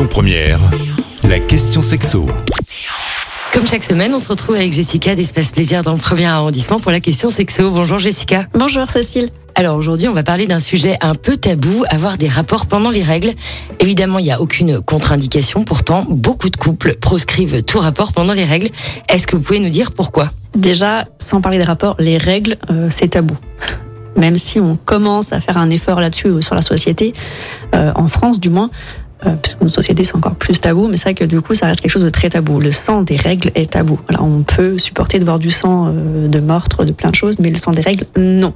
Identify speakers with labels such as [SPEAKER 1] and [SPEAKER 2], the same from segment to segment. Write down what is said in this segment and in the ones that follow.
[SPEAKER 1] Lyon Première, la question sexo.
[SPEAKER 2] Comme chaque semaine, on se retrouve avec Jessica d'Espace Plaisir dans le premier arrondissement pour la question sexo. Bonjour Jessica.
[SPEAKER 3] Bonjour Cécile.
[SPEAKER 2] Alors aujourd'hui, on va parler d'un sujet un peu tabou, avoir des rapports pendant les règles. Évidemment, il n'y a aucune contre-indication. Pourtant, beaucoup de couples proscrivent tout rapport pendant les règles. Est-ce que vous pouvez nous dire pourquoi?
[SPEAKER 3] Déjà, sans parler des rapports, les règles, euh, c'est tabou. Même si on commence à faire un effort là-dessus euh, sur la société, euh, en France du moins, euh, puisque notre société c'est encore plus tabou, mais c'est vrai que du coup ça reste quelque chose de très tabou. Le sang des règles est tabou. On peut supporter de voir du sang, euh, de meurtre, de plein de choses, mais le sang des règles, non.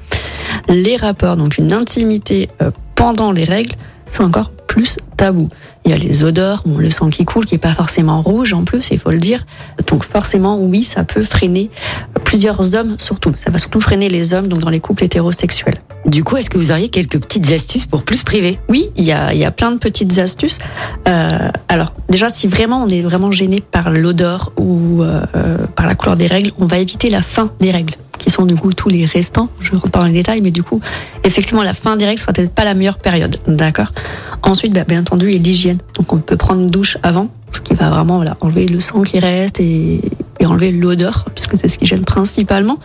[SPEAKER 3] Les rapports, donc une intimité euh, pendant les règles, c'est encore plus tabou. Il y a les odeurs, bon, le sang qui coule, qui est pas forcément rouge en plus, il faut le dire. Donc forcément, oui, ça peut freiner plusieurs hommes, surtout. Ça va surtout freiner les hommes, donc dans les couples hétérosexuels.
[SPEAKER 2] Du coup, est-ce que vous auriez quelques petites astuces pour plus priver?
[SPEAKER 3] Oui, il y a, y a plein de petites astuces. Euh, alors, déjà, si vraiment on est vraiment gêné par l'odeur ou euh, par la couleur des règles, on va éviter la fin des règles, qui sont du coup tous les restants. Je pas dans les détails, mais du coup, effectivement, la fin des règles sera peut-être pas la meilleure période. D'accord? Ensuite, bah, bien entendu, il y a l'hygiène. Donc, on peut prendre une douche avant, ce qui va vraiment voilà, enlever le sang qui reste et enlever l'odeur, puisque c'est ce qui gêne principalement.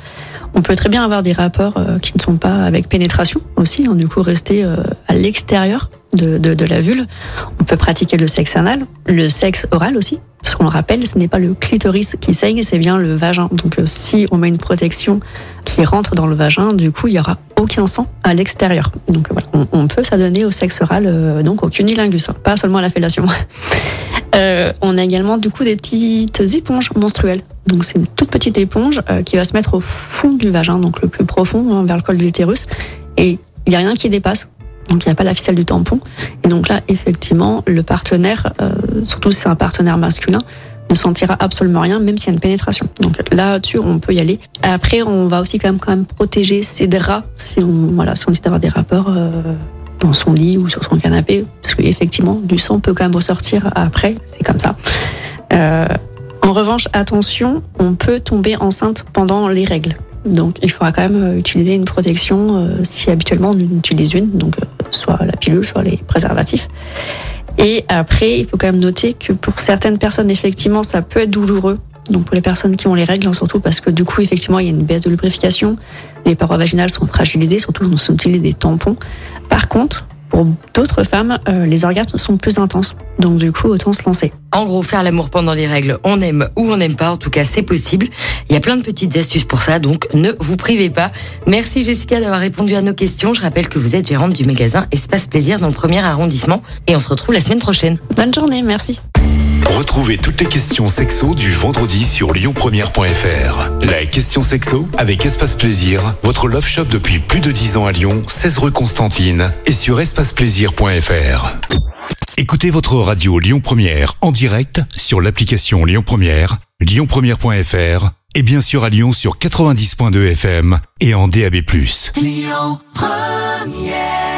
[SPEAKER 3] On peut très bien avoir des rapports euh, qui ne sont pas avec pénétration aussi, hein, du coup rester euh, à l'extérieur de, la vulve. On peut pratiquer le sexe anal, le sexe oral aussi, parce qu'on le rappelle, ce n'est pas le clitoris qui saigne, c'est bien le vagin. Donc euh, si on met une protection qui rentre dans le vagin, du coup il y aura aucun sang à l'extérieur. Donc voilà, on, peut s'adonner au sexe oral, donc au cunilingus, hein, pas seulement à la fellation. On a également du coup des petites éponges menstruelles. Donc c'est une toute petite éponge euh, qui va se mettre au fond du vagin, donc le plus profond, hein, vers le col de l'utérus. Et il n'y a rien qui dépasse. Donc il n'y a pas la ficelle du tampon. Et donc là, effectivement, le partenaire, euh, surtout si c'est un partenaire masculin, ne sentira absolument rien, même s'il y a une pénétration. Donc là-dessus, on peut y aller. Après, on va aussi quand même, protéger ses draps si on, voilà, si on décide d'avoir des rapports euh, dans son lit ou sur son canapé, parce qu'effectivement, du sang peut quand même ressortir après, c'est comme ça. En revanche, attention, on peut tomber enceinte pendant les règles. Donc il faudra quand même euh, utiliser une protection euh, si habituellement on utilise une, donc euh, soit la pilule, soit les préservatifs. Et après, il faut quand même noter que pour certaines personnes, effectivement, ça peut être douloureux. Donc pour les personnes qui ont les règles, hein, surtout parce que du coup, effectivement, il y a une baisse de lubrification, les parois vaginales sont fragilisées, surtout si on utilise des tampons. Par contre, pour d'autres femmes, euh, les orgasmes sont plus intenses. Donc du coup, autant se lancer.
[SPEAKER 2] En gros, faire l'amour pendant les règles, on aime ou on n'aime pas. En tout cas, c'est possible. Il y a plein de petites astuces pour ça, donc ne vous privez pas. Merci Jessica d'avoir répondu à nos questions. Je rappelle que vous êtes gérante du magasin Espace Plaisir dans le premier arrondissement. Et on se retrouve la semaine prochaine.
[SPEAKER 3] Bonne journée, merci.
[SPEAKER 1] Retrouvez toutes les questions sexo du vendredi sur lyonpremière.fr. La question sexo avec Espace Plaisir, votre love shop depuis plus de 10 ans à Lyon, 16 rue Constantine et sur espaceplaisir.fr. Écoutez votre radio Lyon Première en direct sur l'application Lyon Première, lyonpremière.fr et bien sûr à Lyon sur 90.2 FM et en DAB+.
[SPEAKER 4] Lyon Première